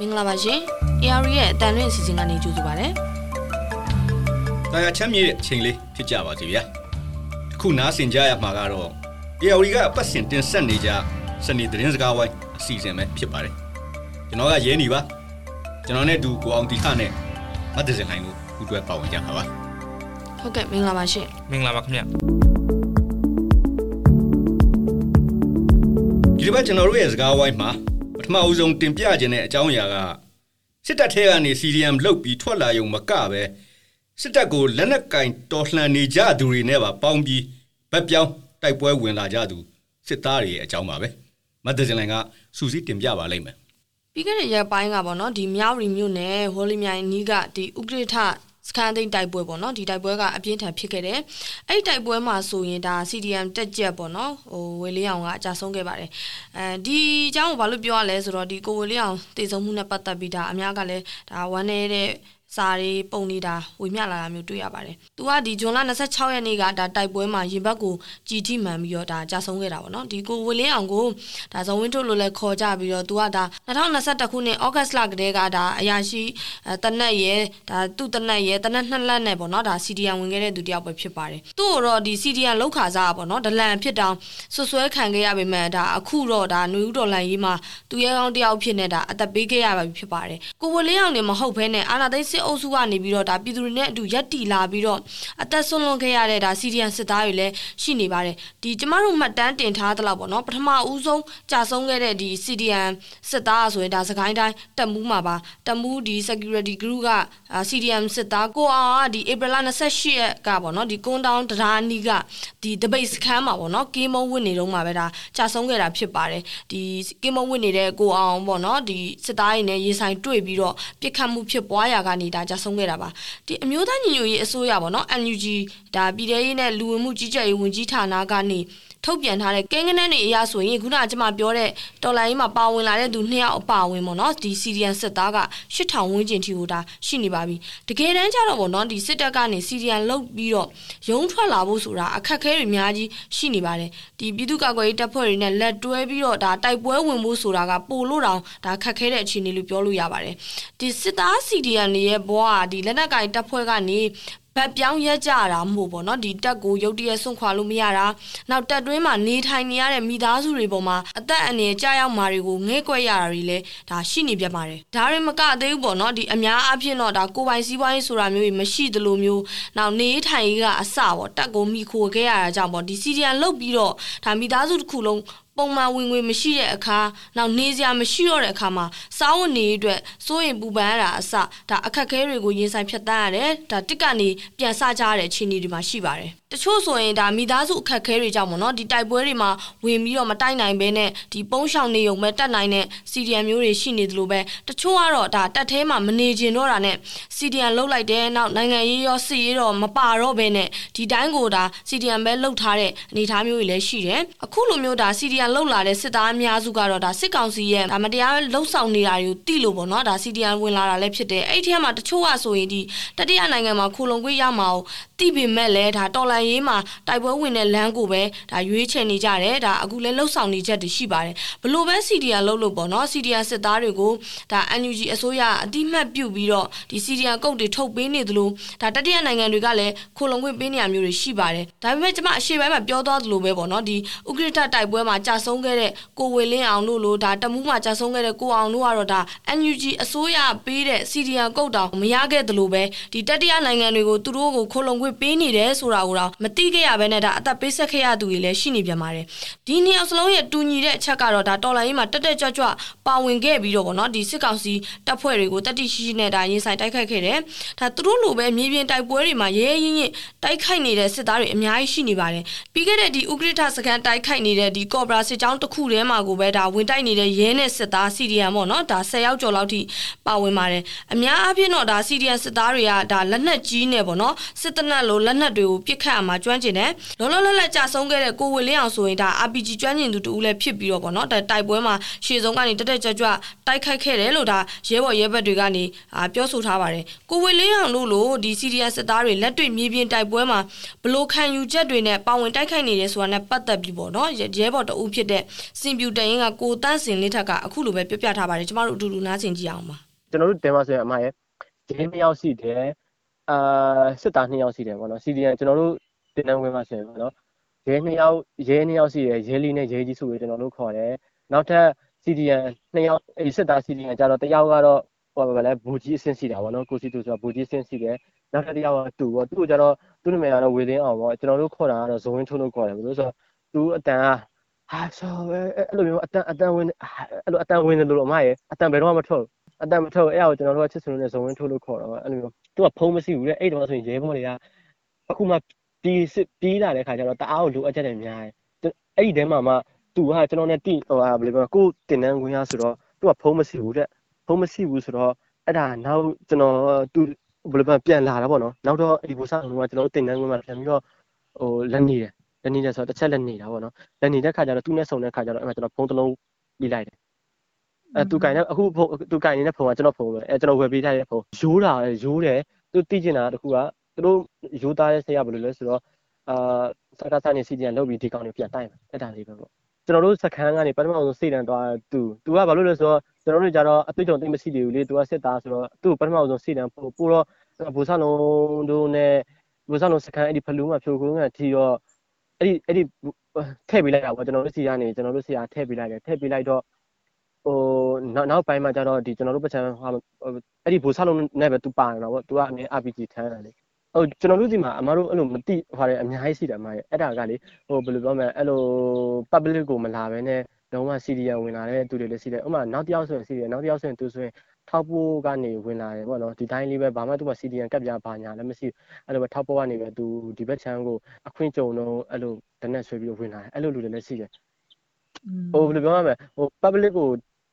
မင်္ဂလာပါရှင် AR ရဲ့အတန်လွင့်အစီအစဉ်ကနေကြိုဆိုပါရစေ။တာယာချမ်းမြေတဲ့အချိန်လေးဖြစ်ကြပါစေဗျာ။အခုနားဆင်ကြရမှာကတော့ AR ကအပတ်စဉ်တင်ဆက်နေကြစနေသတင်းစကားဝိုင်းအစီအစဉ်ပဲဖြစ်ပါတယ်။ကျွန်တော်ကရဲနေပါ။ကျွန်တော်နဲ့တူကိုအောင်တီခနဲ့မတ်တစင်ခိုင်တို့ခုတွဲပါဝင်ကြပါပါ။ဟုတ်ကဲ့မင်္ဂလာပါရှင်။မင်္ဂလာပါခင်ဗျ။ဒီတစ်ပတ်ကျွန်တော်တို့ရဲ့စကားဝိုင်းမှာ ထမအဦးဆုံးတင်ပြခြင်းတဲ့အကြောင်းအရာကစစ်တပ်ထဲကနေ CDM လုတ်ပြီးထွက်လာရုံမကပဲစစ်တပ်ကိုလက်နက်ကင်တော်လှန်နေကြသူတွေနဲ့ပါပေါင်းပြီးဗက်ပြောင်းတိုက်ပွဲဝင်လာကြသူစစ်သားတွေရဲ့အကြောင်းပါပဲမတ်ဒဇင်လိုင်ကစူးစီးတင်ပြပါလိမ့်မယ်ပြီးခဲ့တဲ့ရက်ပိုင်းကပေါ့နော်ဒီမြောက်ရီမြို့နယ်ဟိုလီမြိုင်နီးကဒီဥက္ကဋ္ဌ စကန်သိန်းတိုက်ပွဲပေါ့နော်ဒီတိုက်ပွဲကအပြင်းထန်ဖြစ်ခဲ့တယ်အဲ့တိုက်ပွဲမှာဆိုရင်ဒါ CDM တက်ကြက်ပေါ့နော်ဟိုဝေလေးအောင်ကအကြဆုံးခဲ့ပါတယ်အဲဒီအကြောင်းကိုဘာလို့ပြောရလဲဆိုတော့ဒီကိုဝေလေးအောင်တည်ဆုံမှုနဲ့ပတ်သက်ပြီးဒါအများကလည်းဒါဝမ်းနေတဲ့ စာတွေပုံနေတာဝေမျှလာတာမျိုးတွေ့ရပါတယ်။သူကဒီဇွန်လ26ရက်နေ့ကဒါတိုက်ပွဲမှာရင်ဘတ်ကိုကြည်ထိမှန်ပြီးတော့ဒါကြာဆုံးခဲ့တာပေါ့နော်။ဒီကိုဝေလင်းအောင်ကိုဒါဇော်ဝင်းထုတ်လို့လည်းခေါ်ကြပြီးတော့သူကဒါ2021ခုနှစ်ဩဂတ်လကတည်းကဒါအရာရှိတနက်ရဲ့ဒါသူ့တနက်ရဲ့တနက်နှစ်လက်နဲ့ပေါ့နော်ဒါ CDN ဝင်ခဲ့တဲ့သူတယောက်ပဲဖြစ်ပါတယ်။သူ့တော့ဒီ CDN လောက်ခါစားပေါ့နော်ဒလန်ဖြစ်တောင်ဆွဆွဲခံခဲ့ရပေမဲ့ဒါအခုတော့ဒါຫນွေဦးတော်လန်ရေးမှာသူရဲကောင်းတယောက်ဖြစ်နေတာအသက်ပေးခဲ့ရပါပြီဖြစ်ပါတယ်။ကိုဝေလင်းအောင်နေမဟုတ်ဘဲနဲ့အာနာသိစစ်အုပ်စုကနေပြီးတော့ဒါပြည်သူတွေနဲ့အတူရက်တီလာပြီးတော့အသက်ဆုံးလွန်ခဲ့ရတဲ့ဒါစီရီယန်စစ်သားတွေလည်းရှိနေပါတယ်ဒီကျမတို့မှတ်တမ်းတင်ထားသလောက်ပေါ့နော်ပထမဦးဆုံးကြာဆုံးခဲ့တဲ့ဒီစီရီယန်စစ်သားဆိုရင်ဒါစကိုင်းတိုင်းတက်မှုမှာပါတက်မှုဒီ security group ကစီရီယန်စစ်သားကိုအောင်ကဒီ April 28ရက်ကပေါ့နော်ဒီကွန်တောင်းတရားနီးကဒီတပိတ်စခန်းမှာပေါ့နော်ကင်းမုံဝင်နေတော့မှာပဲဒါကြာဆုံးခဲ့တာဖြစ်ပါတယ်ဒီကင်းမုံဝင်နေတဲ့ကိုအောင်ပေါ့နော်ဒီစစ်သားတွေနဲ့ရေဆိုင်တွေ့ပြီးတော့ပြစ်ခတ်မှုဖြစ်ပွားရာကနေဒါကြာဆုံးခဲ့တာပါဒီအမျိုးသားညီညွတ်ရေးအစိုးရပေါ့နော် NUG ဒါပြည်ထရေးနဲ့လူဝင်မှုကြီးကြပ်ရေးဝန်ကြီးဌာနကနေ ထုတ်ပြန်ထားတဲ့ကင်းကနန်းတွေအရာဆိုရင်ခုနကကျွန်မပြောတဲ့တော်လိုင်းမှာပါဝင်လာတဲ့သူနှစ်ယောက်အပါဝင်ပေါ့နော်ဒီစီရီယန်စစ်သားက8000ဝန်းကျင်ထိကိုဒါရှိနေပါပြီတကယ်တမ်းကျတော့ပေါ့နော်ဒီစစ်တပ်ကနေစီရီယန်လုတ်ပြီးတော့ရုံးထွက်လာဖို့ဆိုတာအခက်ခဲတွေအများကြီးရှိနေပါတယ်ဒီပြည်သူ့ကာကွယ်ရေးတပ်ဖွဲ့တွေနဲ့လက်တွဲပြီးတော့ဒါတိုက်ပွဲဝင်ဖို့ဆိုတာကပိုလို့တောင်ဒါခက်ခဲတဲ့အခြေအနေလို့ပြောလို့ရပါတယ်ဒီစစ်သားစီရီယန်တွေရဲ့ဘဝဒီလက်နက်ကင်တပ်ဖွဲ့ကနေ ဗတ်ပြောင်းရက်ကြတာမဟုတ်ပေါ့နော်ဒီတက်ကိုရုတ်တရက်ဆွန့်ခွာလို့မရတာနောက်တက်တွင်းမှာနေထိုင်နေရတဲ့မိသားစုတွေပေါ်မှာအသက်အန္တရာယ်ကြာရောက်မှာတွေကိုငဲ့ကွက်ရတာတွေလည်းဒါရှိနေပြပါတယ်ဒါရင်မကသေးဘူးပေါ့နော်ဒီအများအားဖြင့်တော့ဒါကိုပိုင်စည်းပွားရေးဆိုတာမျိုးကြီးမရှိသလိုမျိုးနောက်နေထိုင်ရေးကအစပေါ့တက်ကိုမိခိုခဲ့ရတာကြောင့်ပေါ့ဒီစီဒီယန်လုတ်ပြီးတော့ဒါမိသားစုတစ်ခုလုံး ပုံမှန်ဝင်ငွေမရှိတဲ့အခါနောက်နေစရာမရှိတော့တဲ့အခါမှာစားဝတ်နေအတွက်စိုးရင်ပူပန်ရတာအစဒါအခက်ခဲတွေကိုရင်ဆိုင်ဖြတ်တန်းရတယ်ဒါတစ်ကနေပြန်စကြရတဲ့အခြေအနေတွေမှာရှိပါတယ်တချို့ဆိုရင်ဒါမိသားစုအခက်ခဲတွေကြောင့်ပေါ့နော်ဒီတိုက်ပွဲတွေမှာဝင်ပြီးတော့မတိုက်နိုင်ဘဲနဲ့ဒီပုံးရှောင်နေုံပဲတက်နိုင်တဲ့စီဒီအမ်မျိုးတွေရှိနေသလိုပဲတချို့ကတော့ဒါတက်သေးမှမနေကျင်တော့တာနဲ့စီဒီအမ်လှုပ်လိုက်တယ်နောက်နိုင်ငံရေးရောစစ်ရေးတော့မပါတော့ဘဲနဲ့ဒီတိုင်းကိုဒါစီဒီအမ်ပဲလှုပ်ထားတဲ့အနေအထားမျိုးတွေလည်းရှိတယ်အခုလိုမျိုးဒါစီဒီအမ်လှုပ်လာတဲ့စစ်သားအများစုကတော့ဒါစစ်ကောင်စီရဲ့ဒါမတရားလှုပ်ဆောင်နေတာတွေကိုသိလို့ပေါ့နော်ဒါစီဒီအမ်ဝင်လာတာလည်းဖြစ်တယ်အဲ့ဒီထဲမှာတချို့ကဆိုရင်ဒီတတိယနိုင်ငံမှာခိုလုံခွေးရမှာကိုသိပေမဲ့လည်းဒါတော်လန်ရေးမှာတိုက်ပွဲဝင်တဲ့လမ်းကိုပဲဒါရွေးချယ်နေကြတယ်ဒါအခုလည်းလှုပ်ဆောင်နေချက်တွေရှိပါတယ်ဘလို့ပဲ CDR လှုပ်လို့ပေါ့နော် CDR စစ်သားတွေကိုဒါ NUG အစိုးရအတိမတ်ပြုတ်ပြီးတော့ဒီ CDR ကုတ်တွေထုတ်ပေးနေသလိုဒါတတိယနိုင်ငံတွေကလည်းခိုလုံခွင့်ပေးနေရမျိုးတွေရှိပါတယ်ဒါပေမဲ့ကျွန်မအရှေ့ပိုင်းမှာပြောသွားသလိုပဲပေါ့နော်ဒီဥက္ကဋ္ဌတိုက်ပွဲမှာကြာဆုံးခဲ့တဲ့ကိုဝေလင်းအောင်တို့လိုဒါတမှုမှာကြာဆုံးခဲ့တဲ့ကိုအောင်တို့ကတော့ဒါ NUG အစိုးရပေးတဲ့ CDR ကုတ်တောင်မရခဲ့သလိုပဲဒီတတိယနိုင်ငံတွေကိုသူတို့ကိုခိုလုံခွင့်ပေးနေတယ်ဆိုတာကိုတော့မသိခဲ့ရဘဲနဲ့ဒါအသက်ပေးဆက်ခဲ့ရသူတွေလည်းရှိနေပြန်ပါတယ်ဒီနှစ်ယောက်စလုံးရဲ့တူညီတဲ့အချက်ကတော့ဒါတော်လိုင်းရေးမှာတက်တက်ကြွကြွပါဝင်ခဲ့ပြီးတော့ဗောနော်ဒီစစ်ကောင်စီတပ်ဖွဲ့တွေကိုတတိရှိရှိနဲ့ဒါရင်ဆိုင်တိုက်ခိုက်ခဲ့တယ်ဒါသူတို့လိုပဲမြေပြင်တိုက်ပွဲတွေမှာရဲရဲရင်ရင်တိုက်ခိုက်နေတဲ့စစ်သားတွေအများကြီးရှိနေပါတယ်ပြီးခဲ့တဲ့ဒီဥက္ကဋ္ဌစကန်တိုက်ခိုက်နေတဲ့ဒီကော့ဘရာစစ်ကြောင်းတစ်ခုထဲမှာကိုပဲဒါဝင်တိုက်နေတဲ့ရဲနဲ့စစ်သားစီဒီယန်ပေါ့နော်ဒါ10ရောက်ကျော်လောက်ထိပါဝင်ပါတယ်အများအားဖြင့်တော့ဒါစီဒီယန်စစ်သားတွေကဒါလက်နက်ကြီးနဲ့ပေါ့နော်စစ်တနက်လိုလက်နက်တွေကိုပစ်ခတ်ရမှာကျွမ်းကျင်တယ်လောလောလတ်လတ်ကြာဆုံးခဲ့တဲ့ကိုဝေလင်းအောင်ဆိုရင်ဒါ RPG ကျွမ်းကျင်သူတူဦးလည်းဖြစ်ပြီးတော့ပေါ့နော်ဒါတိုက်ပွဲမှာရှေ့ဆုံးကနေတက်တက်ကြွကြွတိုက်ခိုက်ခဲ့တယ်လို့ဒါရဲဘော်ရဲဘက်တွေကနေအာပြောဆိုထားပါတယ်ကိုဝေလင်းအောင်တို့လိုဒီ CDS စစ်သားတွေလက်တွေ့မြေပြင်တိုက်ပွဲမှာဘလို့ခံယူချက်တွေနဲ့ပါဝင်တိုက်ခိုက်နေတယ်ဆိုတာနဲ့ပတ်သက်ပြီးပေါ့နော်ရဲဘော်တအုပ်ဖြစ်တဲ့စင်ပြူတရင်ကကိုတန်းစင်လေးထက်ကအခုလိုပဲပြောပြထားပါတယ်ကျမတို့အတူတူနားဆင်ကြည့်အောင်ပါကျွန်တော်တို့တင်ပါဆိုရင်အမရဲ့ဂျင်းနှစ်ယောက်ရှိတယ်အာစစ်သားနှစ်ယောက်ရှိတယ်ပေါ့နော် CDN ကျွန်တော်တို့ တင်တန်းဝင်ပါဆိုရင်ပေါ့နော်ရဲနှစ်ယောက်ရဲနှစ်ယောက်ရှိတယ်ရဲလီနဲ့ရဲကြီးစုကိုကျွန်တော်တို့ခေါ်တယ်နောက်ထပ် CDN နှစ်ယောက်အဲစစ်သား CDN ကြတော့တစ်ယောက်ကတော့ဟိုဘာလဲဘူကြီးအဆင့်ရှိတာပေါ့နော်ကိုစီတူဆိုတာဘူကြီးအဆင့်ရှိတယ်နောက်ထပ်တစ်ယောက်ကတူပေါ့သူ့ကိုကြတော့သူ့နာမည်ကတော့ဝေသင်းအောင်ပေါ့ကျွန်တော်တို့ခေါ်တာကတော့ဇုံဝင်းထုံးလို့ခေါ်တယ်ဘယ်လိုဆိုတော့သူအတန်ကဟာဆိုအဲ့လိုမျိုးအတန်အတန်ဝင်အဲ့လိုအတန်ဝင်တယ်လို့အမရဲ့အတန်ဘယ်တော့မှမထွက်ဘူးအတန်မထုတ်အဲ့ဒါကိုကျွန်တော်တို့ကချစ်စလုံးနဲ့ဇုံဝင်ထုတ်လို့ခေါ်တော့အဲ့လိုမျိုးသူကဖုံးမရှိဘူးလေအဲ့တုန်းကဆိုရင်ရဲဘော်တွေကအခုမှ ပြီးစစ်ပြီးလာတဲ့ခါကျတော့တအားကိုလိုအပ်ချက်တွေများတယ်အဲ့ဒီထဲမှာမှသူကကျွန်တော်နဲ့တိဟိုဟာဘယ်လိုပြောကိုတင်တန်းခွင့်ရဆိုတော့သူကဖုံးမရှိဘူးတဲ့ဖုံးမရှိဘူးဆိုတော့အဲ့ဒါနောက်ကျွန်တော်သူဘယ်လိုပြောပြန်လာတာပေါ့နော်နောက်တော့အဲ့ဒီဘူဆာလုံးကကျွန်တော်တို့တင်တန်းခွင့်မှာပြန်ပြီးတော့ဟိုလက်နေတယ်လက်နေတယ်ဆိုတော့တစ်ချက်လက်နေတာပေါ့နော်လက်နေတဲ့ခါကျတော့သူနဲ့ဆုံတဲ့ခါကျတော့အဲ့မှာကျွန်တော်ဖုံးတစ်လုံးပြီးလိုက်တယ်အဲသူကင်တဲ့အခုဖုန်းသူကင်နေတဲ့ဖုန်းကကျွန်တော်ဖုန်းပဲအဲကျွန်တော်ဝယ်ပေးထားတဲ့ဖုန်းရိုးတာရိုးတယ်သူသိကျင်တာတခုက သူတို့ရိုးသားတဲ့ဆရာဘယ်လိုလဲဆိုတော့အာစကားစနေစီဂျန်လုပ်ပြီးဒီကောင်တွေပြန်တိုက်မယ်အဲ့ဒါလေးပဲပေါ့ကျွန်တော်တို့စခန်းကနေပထမဆုံးစိတ်တန်းသွားသူသူကဘာလို့လဲဆိုတော့ကျွန်တော်တို့ကြတော့အတွေ့အကြုံသိမရှိသေးဘူးလေသူကစစ်သားဆိုတော့သူ့ပထမဆုံးစိတ်တန်းပို့ပို့တော့ဘူဆာလုံးတို့နဲ့ဘူဆာလုံးစခန်းအဲ့ဒီဖလူးမှာဖြိုခုံးကထီတော့အဲ့ဒီအဲ့ဒီထည့်ပေးလိုက်တာပေါ့ကျွန်တော်တို့စီကနေကျွန်တော်တို့စီကထည့်ပေးလိုက်တယ်ထည့်ပေးလိုက်တော့ဟိုနောက်နောက်ပိုင်းမှာကျတော့ဒီကျွန်တော်တို့ပချံဟာအဲ့ဒီဘူဆာလုံးနဲ့ပဲသူပါနေတာပေါ့သူကအမြဲ RPG ထမ်းတာလေ ဟိုကျွန်တော်တို့ဒီမှာအမတို့အဲ့လိုမသိဟာတယ်အများကြီးရှိတယ်အမရဲ့အဲ့ဒါကလေဟိုဘယ်လိုပြောမလဲအဲ့လို public ကိုမလာဘဲနဲ့လုံးဝ CDN ဝင်လာတဲ့သူတွေလည်းရှိတယ်ဥပမာနောက်တစ်ယောက်ဆိုရင် CDN နောက်တစ်ယောက်ဆိုရင်သူဆိုရင်ထောက်ပိုးကနေဝင်လာတယ်ပေါ့နော်ဒီတိုင်းလေးပဲဘာမှသူက CDN ကပ်ပြဘာညာလည်းမရှိအဲ့လိုပဲထောက်ပိုးကနေပဲသူဒီဘက်ချမ်းကိုအခွင့်ကြုံတော့အဲ့လိုတနက်ဆွဲပြီးဝင်လာတယ်အဲ့လိုလူတွေလည်းရှိတယ်ဟိုဘယ်လိုပြောရမလဲဟို public ကို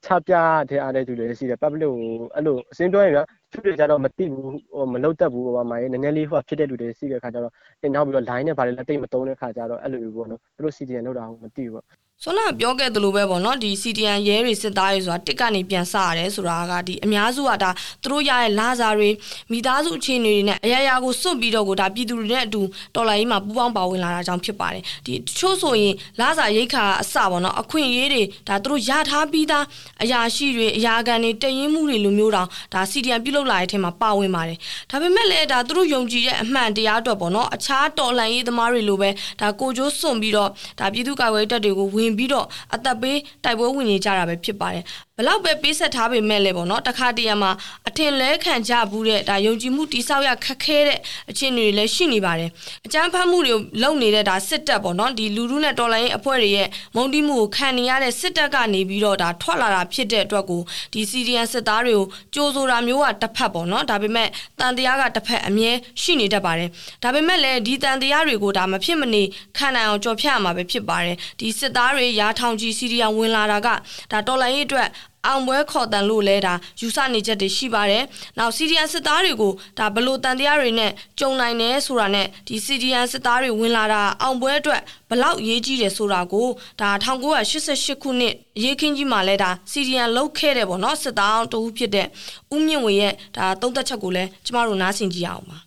ချပြတဲ့အားတဲ့သူတွေရှိတယ် public ကိုအဲ့လိုအစင်းပြောရင်ဗျာ သူတွေကြတော့မသိဘူးဟိုမလုတ်တက်ဘူးဟိုမှာနည်းနည်းလေးဟိုဖြစ်တဲ့လူတွေရှိတဲ့ခါကျတော့နောက်ပြီးတော့ line နဲ့ဗာလေလက်တိတ်မတုံးတဲ့ခါကျတော့အဲ့လိုမျိုးပေါ့နော်သူတို့ CDN လောက်တာမသိဘူးပေါ့ ဆွမ်းနာပြောခဲ့သလိုပဲပေါ့နော်ဒီ CDN ရဲတွေစစ်သားတွေဆိုတာတစ်ကနေပြန်စရတယ်ဆိုတာကဒီအများစုကဒါသူတို့ရရဲ့လာစာတွေမိသားစုအခြေအနေတွေနဲ့အရာရာကိုစွန့်ပြီးတော့ကိုဒါပြည်သူတွေနဲ့အတူတော်လိုင်းကြီးမှာပူးပေါင်းပါဝင်လာတာကြောင့်ဖြစ်ပါတယ်ဒီတချို့ဆိုရင်လာစာရိတ်ခါအစပေါ့နော်အခွင့်အရေးတွေဒါသူတို့ရထားပြီးသားအရာရှိတွေအရာခံတွေတည်ရင်မှုတွေလိုမျိုးတောင်ဒါ CDN ပြုတ်လောက်လာတဲ့အထက်မှာပါဝင်ပါတယ်ဒါပေမဲ့လည်းဒါသူတို့ယုံကြည်တဲ့အမှန်တရားအတွက်ပေါ့နော်အခြားတော်လှန်ရေးသမားတွေလိုပဲဒါကိုကျိုးစွန့်ပြီးတော့ဒါပြည်သူ့ကာကွယ်တပ်တွေကိုဝင်ပြီးတော့အသက်ပေးတိုက်ပွဲဝင်နေကြတာပဲဖြစ်ပါတယ်ဘလောက်ပဲပေးဆက်ထားပေမဲ့လည်းပေါ့နော်တခါတရံမှာအထင်လဲခံကြဘူးတဲ့ဒါယုံကြည်မှုတိဆောက်ရခက်ခဲတဲ့အခြေအနေတွေလည်းရှိနေပါတယ်အကြမ်းဖက်မှုတွေလုပ်နေတဲ့ဒါစစ်တပ်ပေါ့နော်ဒီလူလူနဲ့တော်လိုင်းရေးအဖွဲ့တွေရဲ့မုံတိမှုကိုခံနေရတဲ့စစ်တပ်ကနေပြီးတော့ဒါထွက်လာတာဖြစ်တဲ့အတွက်ကိုဒီ CDN စစ်သားတွေကိုကြိုးဆိုတာမျိုးကတစ်ဖက်ပေါ့နော်ဒါပေမဲ့တန်တရားကတစ်ဖက်အမြဲရှိနေတတ်ပါတယ်ဒါပေမဲ့လည်းဒီတန်တရားတွေကိုဒါမဖြစ်မနေခံနိုင်အောင်ကြော်ဖြတ်ရမှာပဲဖြစ်ပါတယ်ဒီစစ်သားတွေရာထောင်ကြီး CDN ဝင်လာတာကဒါတော်လိုင်းရေးအတွက် အောင်ပွဲခေါ်တန်လို့လဲဒါယူဆနေချက်တွေရှိပါတယ်။နောက် CDN စစ်သားတွေကိုဒါဘလို့တန်တရားတွေနဲ့ကြုံနိုင်တယ်ဆိုတာနဲ့ဒီ CDN စစ်သားတွေဝင်လာတာအောင်ပွဲအတွက်ဘလောက်ရေးကြီးတယ်ဆိုတာကိုဒါ1988ခုနှစ်ရေးခင်းကြီးမှာလဲဒါ CDN လုတ်ခဲ့တယ်ပေါ့နော်စစ်သားအောင်တူဖြစ်တဲ့ဦးမြင့်ဝေရဲ့ဒါသုံးသက်ချက်ကိုလဲကျမတို့နားဆင်ကြည့်အောင်ပါ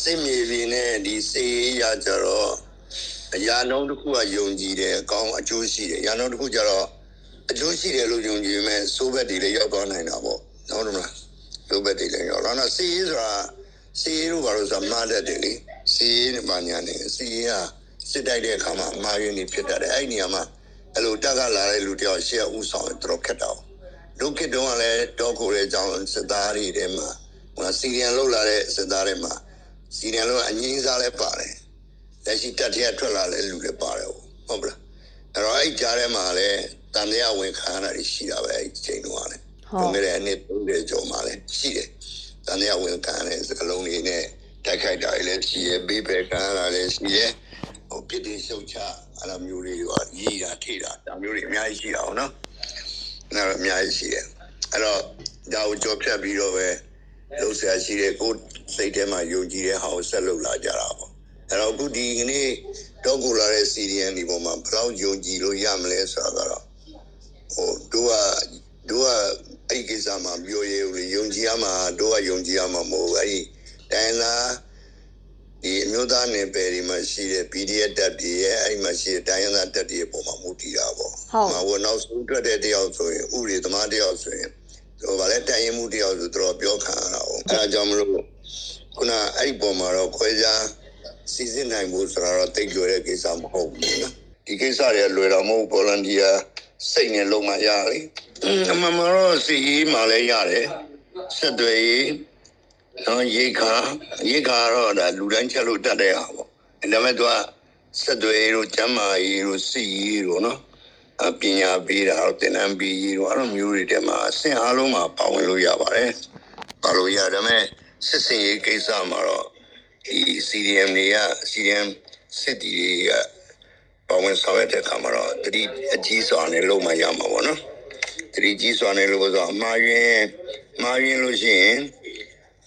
စိတ်မြေပြင်နဲ့ဒီစေးရကြတော့အရာနှုံးတစ်ခုကယုံကြည်တယ်အကောင်းအကျိုးရှိတယ်အရာနှုံးတစ်ခုကျတော့ အကျိုးရှိတယ်လို့ယုံကြည်မဲ့စိုးဘက်တွေလည်းရောက်သွားနိုင်တာပေါ့ဟုတ်တယ်မလားစိုးဘက်တွေလည်းရောက်တော့နော်စေးဆိုတာစေးလို့ဘာလို့ဆိုတာမှားတတ်တယ်လေစေးနဲ့ပါညာနေစေးကစစ်တိုက်တဲ့အခါမှာမှားရင်းနေဖြစ်တတ်တယ်အဲ့ဒီနေရာမှာအဲ့လိုတက်ကလာတဲ့လူတယောက်ရှေ့ဥဆောင်တော့ခက်တော့ဒုက္ခတုံးကလည်းတောခိုတဲ့အကြောင်းစစ်သားတွေထဲမှာဟိုစီရီယန်လောက်လာတဲ့စစ်သားတွေမှာစီနီလောအငင်းစားလဲပါတယ်လက်ရှိတက်တဲ့ထွက်လာတဲ့လူတွေပါတယ်ဟုတ်ပလားအဲ့တော့အဲ့ကြားထဲမှာလဲ တန်တရားဝင်ခံရတာရှိတာပဲအဲ့ချိန်တုန်းကလည်းဟုတ်ကဲ့အနည်း30ကျော်မှလည်းရှိတယ်တန်တရားဝင်ခံရတဲ့စကလုံးတွေနဲ့တိုက်ခိုက်တာလည်းရှိရဘေးပဲခံရတာလည်းရှိရဟိုပြစ်တင်ရှုပ်ချအဲ့လိုမျိုးတွေကရီးတာထိတာဒါမျိုးတွေအများကြီးရှိတာအောင်နော်အဲ့တော့အများကြီးရှိတယ်အဲ့တော့ဒါကိုကြော်ဖြတ်ပြီးတော့ပဲလုံးဆရာရှိတဲ့ကိုယ်စိတ်ထဲမှာယုံကြည်တဲ့ဟာကိုဆက်လုပ်လာကြတာပေါ့အဲ့တော့အခုဒီကနေ့တော့ကိုလာတဲ့ CDN ဒီပေါ်မှာဘယ်လောက်ယုံကြည်လို့ရမလဲဆိုတာကတော့ ဟိုတို့ကတို့ကအဲ့ဒီကိစ္စမှာပြောရဲဦးလေယုံကြည်ရမှာတို့ကယုံကြည်ရမှာမဟုတ်ဘူးအဲ့ဒီတိုင်းလားဒီအမျိုးသားနယ်ပယ်ဒီမှာရှိတဲ့ PDF တပ်တွေရဲ့အဲ့ဒီမှာရှိတဲ့တိုင်းရင်းသားတပ်တွေရဲ့ပုံမှာမူတည်တာပေါ့ဟုတ်မှာဝနောက်ဆုံးထွက်တဲ့တယောက်ဆိုရင်ဥရိသမားတယောက်ဆိုရင်ဟိုဗာလဲတိုင်ရင်မှုတယောက်ဆိုတော့ပြောခံရတာ哦အဲ့ဒါကြောင့်မလို့ခုနအဲ့ဒီပုံမှာတော့ခွဲခြားစီစဉ်နိုင်ဖို့ဆိုတာတော့တိတ်လွယ်တဲ့ကိစ္စမဟုတ်ဘူးနော်ဒီကိစ္စတွေလွယ်တော့မဟုတ်ဘောလန်တီယာ စိတ်နဲ့လုံးမရလေအမှန်မှာတော့စီရေးမှလည်းရတယ်ဆက်သွယ်ရေးနော်ရေခါရေခါတော့ဒါလူတိုင်းချက်လို့တတ်တဲ့ဟာပေါ့ဒါပေမဲ့သူကဆက်သွယ်ရေးတို့ကျမ်းမာရေးတို့စီရေးတို့နော်အပညာပေးတာတော့သင်တန်းပေးရေးတော့အဲ့လိုမျိုးတွေတည်းမှာအဆင့်အားလုံးမှာပါဝင်လို့ရပါတယ်။ပါလို့ရဒါပေမဲ့စစ်စင်ရေးကိစ္စမှာတော့ဒီ CDM တွေက CDM စစ်တီတွေက ပါဝင်ဆောင်ရွက်တဲ့အခါမှာတော့တတိအကြီးစွာနဲ့လုံးမရမှာပေါ့နော်။တတိကြီးစွာနဲ့လို့ဆိုအမှားယွင်းမှားယွင်းလို့ရှိရင်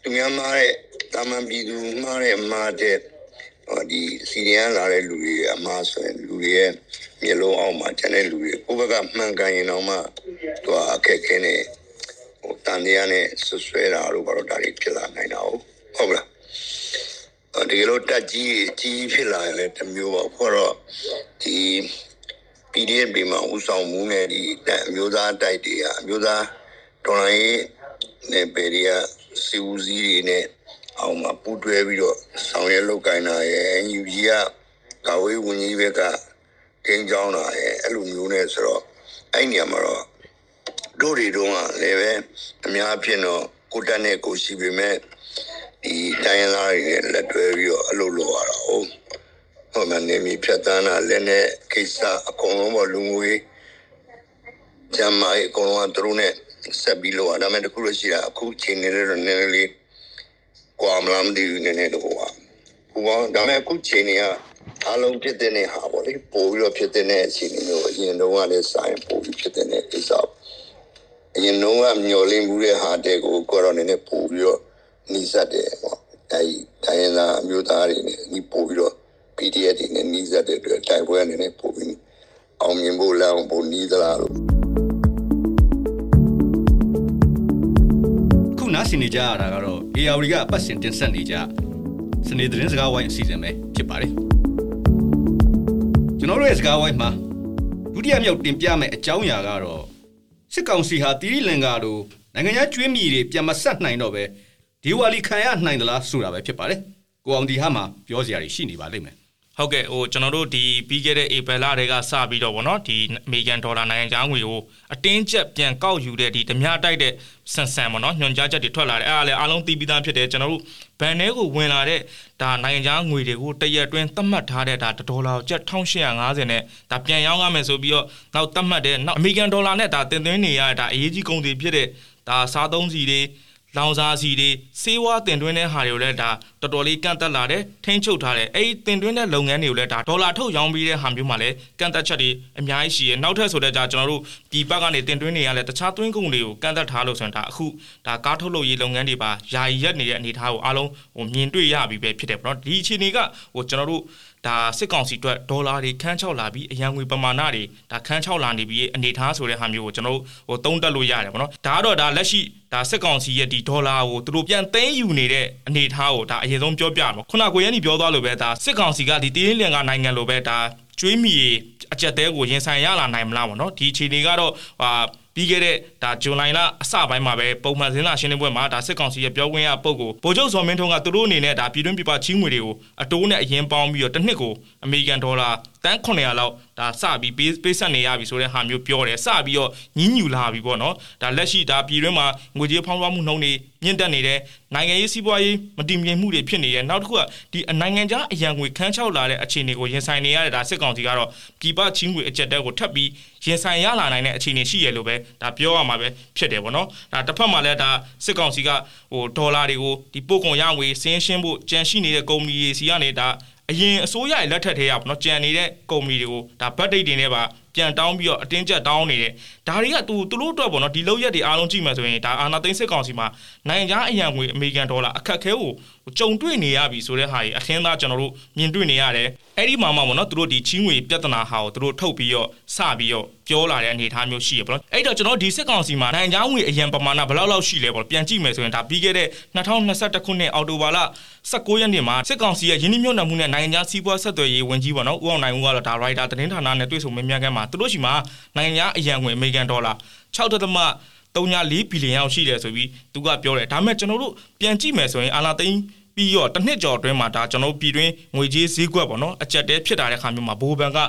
သူများမှားတဲ့တာမန်ပြည်သူမှားတဲ့မှားတဲ့ဟောဒီစီရီယန်လာတဲ့လူတွေအမှားဆိုရင်လူတွေရဲ့မျိုးလုံးအောင်မှာကျန်တဲ့လူတွေကိုယ့်ဘက်ကမှန်ကန်ရင်တော့မှသူကအခက်ခဲနေဟိုတန်တရားနဲ့ဆွဆွဲတာတို့ဘာလို့ဒါတွေဖြစ်လာနိုင်တာဟုတ်ဟုတ်လားအဲ့ ဒီလိုတက်ကြီးကြီးဖြစ်လာရင်လည်းတစ်မျိုးပါခေါ်တော့ဒီ PDF ဒီမှာဥဆောင်မှုနဲ့ဒီတက်အမျိုးသားတိုက်တွေကအမျိုးသားတော်လိုင်းနဲ့ပေရီယာစီဦးစီးတွေနဲ့အောင်မှာပူးတွဲပြီးတော့ဆောင်ရွက်လုပ်ကိုင်တာရဲ့ယူကြီးကကာဝေးဝန်ကြီးဘက်ကတင်းကြောင်းတာရဲ့အဲ့လိုမျိုးနဲ့ဆိုတော့အဲ့နေရာမှာတော့တို့တွေတုန်းကလည်းပဲအများဖြစ်တော့ကိုတက်နဲ့ကိုရှိပေမဲ့ ဒီတိုင်းရင်းသားတွေနဲ့လက်တွဲပြီးတော့အလုပ်လုပ်ရတာဟုတ်ဟိုမှာနေမီဖြတ်တန်းတာလည်းနဲ့ကိစ္စအကုန်လုံးပေါ်လူငွေကျမ်းမာရေးအကုန်လုံးကသူတို့နဲ့ဆက်ပြီးလုပ်ရဒါပေမဲ့တခုလို့ရှိတာအခုချိန်နေလို့နည်းနည်းလေးကွာမလားမသိဘူးနည်းနည်းတော့ကွာဟိုကဒါပေမဲ့အခုချိန်နေကအလုံးဖြစ်တဲ့နေဟာပေါ့လေပို့ပြီးတော့ဖြစ်တဲ့နေအချိန်မျိုးအရင်တုန်းကလည်းစာရင်ပို့ပြီးဖြစ်တဲ့နေကိစ္စအရင်တုန်းကမျောလင်းမှုတဲ့ဟာတဲ့ကိုကိုရောနေနဲ့ပို့ပြီးတော့ နှီးစက်တယ်ပေါ့အဲဒီတိုင်းရင်းသားအမျိုးသားတွေနဲ့ဒီပို့ပြီးတော့ PDF တွေနဲ့နှီးစက်တဲ့အတွက်တိုင်ပွဲအနေနဲ့ပို့ပြီးအောင်မြင်ဖို့လမ်းကိုပို့နှီးသလားလို့ခုနားဆင်နေကြရတာကတော့ AR ကအပတ်စဉ်တင်ဆက်နေကြစနေသတင်းစကားဝိုင်းအစီအစဉ်ပဲဖြစ်ပါတယ်ကျွန်တော်တို့ရဲ့စကားဝိုင်းမှာဒုတိယမြောက်တင်ပြမယ့်အကြောင်းအရာကတော့စစ်ကောင်စီဟာတီရီလင်္ကာလိုနိုင်ငံခြားကျွေးမြီတွေပြန်မဆက်နိုင်တော့ပဲ ဒီဝါလီခံရနိုင်သလားဆိုတာပဲဖြစ်ပါတယ်ကိုအောင်ဒီဟာမှာပြောစရာတွေရှိနေပါလိမ့်မယ်ဟုတ်ကဲ့ဟိုကျွန်တော်တို့ဒီပြီးခဲ့တဲ့ဧပြီလတွေကစပြီးတော့ဗောနော်ဒီအမေရိကန်ဒေါ်လာနိုင်ငံခြားငွေကိုအတင်းကျပ်ပြန်ကောက်ယူတဲ့ဒီဓမြတိုက်တဲ့ဆန်ဆန်ဗောနော်ညွန်ကြားချက်တွေထွက်လာတယ်အဲ့ဒါလည်းအားလုံးသိပြီးသားဖြစ်တယ်ကျွန်တော်တို့ဘန်ထဲကိုဝင်လာတဲ့ဒါနိုင်ငံခြားငွေတွေကိုတရက်အတွင်းသတ်မှတ်ထားတဲ့ဒါဒေါ်လာကိုကျပ်1850နဲ့ဒါပြန်ရောင်းရမယ်ဆိုပြီးတော့နောက်သတ်မှတ်တဲ့နောက်အမေရိကန်ဒေါ်လာနဲ့ဒါတင်သွင်းနေရတဲ့ဒါအရေးကြီးကုန်တွေဖြစ်တဲ့ဒါစားသုံးစီတွေ လောင်စာစီတွေစေဝါတင်သွင်းတဲ့ဟာတွေကိုလည်းဒါတော်တော်လေးကန့်သက်လာတယ်ထိန်းချုပ်ထားတယ်အဲ့ဒီတင်သွင်းတဲ့လုပ်ငန်းတွေကိုလည်းဒါဒေါ်လာထုတ်ရောင်းပြီးတဲ့ဟာမျိုးမှလည်းကန့်သက်ချက်တွေအများကြီးရှိရနောက်ထပ်ဆိုတဲ့ကြာကျွန်တော်တို့ပြည်ပကနေတင်သွင်းနေရလဲတခြားသွင်းကုန်တွေကိုကန့်သက်ထားလို့ဆိုရင်ဒါအခုဒါကားထုတ်လုပ်ရေးလုပ်ငန်းတွေပါယာယီရက်နေတဲ့အနေအထားကိုအားလုံးဟိုမြင်တွေ့ရပြီပဲဖြစ်တယ်ပေါ့နော်ဒီအခြေအနေကဟိုကျွန်တော်တို့ ဒါစစ်ကောင်စီအတွက်ဒေါ်လာတွေခန်းချောက်လာပြီးအရန်ငွေပမာဏတွေဒါခန်းချောက်လာနေပြီးအနေထားဆိုတဲ့ဟာမျိုးကိုကျွန်တော်တို့ဟိုသုံးတက်လို့ရတယ်ပေါ့နော်ဒါကတော့ဒါလက်ရှိဒါစစ်ကောင်စီရဲ့ဒီဒေါ်လာကိုသူတို့ပြန်သိမ်းယူနေတဲ့အနေထားကိုဒါအရင်ဆုံးပြောပြမှာခုနကိုရန်ကြီးပြောသွားလို့ပဲဒါစစ်ကောင်စီကဒီတင်းလင်ကနိုင်ငံလိုပဲဒါကျွေးမီအကြက်တဲကိုရင်ဆိုင်ရလာနိုင်မလားပေါ့နော်ဒီအခြေအနေကတော့ဟာ ပြီးခဲ့တဲ့ဒါဇွန်လလအစပိုင်းမှာပဲပုံမှန်စင်းလာရှင်းလင်းပွဲမှာဒါစစ်ကောင်စီရဲ့ပြောခွင့်ရပုဂ္ဂိုလ်ဗိုလ်ချုပ်စော်မင်းထွန်းကသူတို့အနေနဲ့ဒါပြည်တွင်းပြည်ပချီးငွေတွေကိုအတိုးနဲ့အရင်ပေါင်းပြီးတော့တစ်နှစ်ကိုအမေရိကန်ဒေါ်လာ တန်း900လောက်ဒါစပြီးပေးပေးဆက်နေရပြီဆိုတဲ့ဟာမျိုးပြောတယ်စပြီးတော့ညင်းညူလာပြီပေါ့နော်ဒါလက်ရှိဒါပြည်တွင်းမှာငွေကြေးဖောင်းပွားမှုနှုန်းတွေမြင့်တက်နေတယ်နိုင်ငံရေးစီးပွားရေးမတည်ငြိမ်မှုတွေဖြစ်နေတယ်နောက်တစ်ခုကဒီနိုင်ငံခြားအရန်ငွေခန်းချောက်လာတဲ့အခြေအနေကိုရင်ဆိုင်နေရတဲ့ဒါစစ်ကောင်စီကတော့ပြည်ပချင်းငွေအကြက်တဲကိုထပ်ပြီးရင်ဆိုင်ရလာနိုင်တဲ့အခြေအနေရှိရလို့ပဲဒါပြောရမှာပဲဖြစ်တယ်ပေါ့နော်ဒါတစ်ဖက်မှာလည်းဒါစစ်ကောင်စီကဟိုဒေါ်လာတွေကိုဒီပို့ကုန်ရငွေစင်းရှင်းဖို့ကြံရှိနေတဲ့ကုမ္ပဏီတွေစီကနေဒါ အရင်အစိုးရရဲ့လက်ထက်ထဲရပေါ့နော်ကြံနေတဲ့ကုမ္ပဏီတွေကိုဒါဘတ်ဒိတ်တွေနဲ့ပါ ပြန်တောင်းပြီးတော့အတင်းကျပ်တောင်းနေတယ်ဒါတွေကသူသူတို့အတွက်ပေါ့နော်ဒီလောက်ရက်တွေအားလုံးကြည့်မှဆိုရင်ဒါအာနာသိန်းစစ်ကောင်စီမှာနိုင်ငံခြားအရန်ငွေအမေရိကန်ဒေါ်လာအခက်ခဲကိုကြုံတွေ့နေရပြီဆိုတဲ့ဟာကြီးအထင်သာကျွန်တော်တို့မြင်တွေ့နေရတယ်အဲ့ဒီမှာမှပေါ့နော်သူတို့ဒီချင်းငွေပြဿနာဟာကိုသူတို့ထုတ်ပြီးတော့စပြီးတော့ပြောလာတဲ့အနေအထားမျိုးရှိရပေါ့နော်အဲ့တော့ကျွန်တော်ဒီစစ်ကောင်စီမှာနိုင်ငံခြားငွေအရန်ပမာဏဘယ်လောက်လောက်ရှိလဲပေါ့ပြန်ကြည့်မယ်ဆိုရင်ဒါပြီးခဲ့တဲ့2021ခုနှစ်အောက်တိုဘာလ19ရက်နေ့မှာစစ်ကောင်စီရဲ့ယင်းနှမြုံနယ်မှုနဲ့နိုင်ငံခြားစီးပွားဆက်သွယ်ရေးဝန်ကြီးပေါ့နော်ဦးအောင်နိုင်ဦးကတော့ဒါရိုက်တာသတင်းဌာနနဲ့တွေ့ဆုံမေးမြန်းခန်းမှာသူတို့ရှိမှာနိုင်ငံခြားအရန်ငွေအမေရိကန်ဒေါ်လာ6.3 3.4ဘီလီယံရှိတယ်ဆိုပြီးသူကပြောတယ်ဒါပေမဲ့ကျွန်တော်တို့ပြန်ကြည့်မယ်ဆိုရင်အာလာသိန်းပြီးတော့တစ်နှစ်ကျော်အတွင်းမှာဒါကျွန်တော်ပြည်တွင်းငွေကြေးဈေးကွက်ပေါ့နော်အကြက်တဲဖြစ်တာတဲ့ခါမျိုးမှာဘိုးဘန်က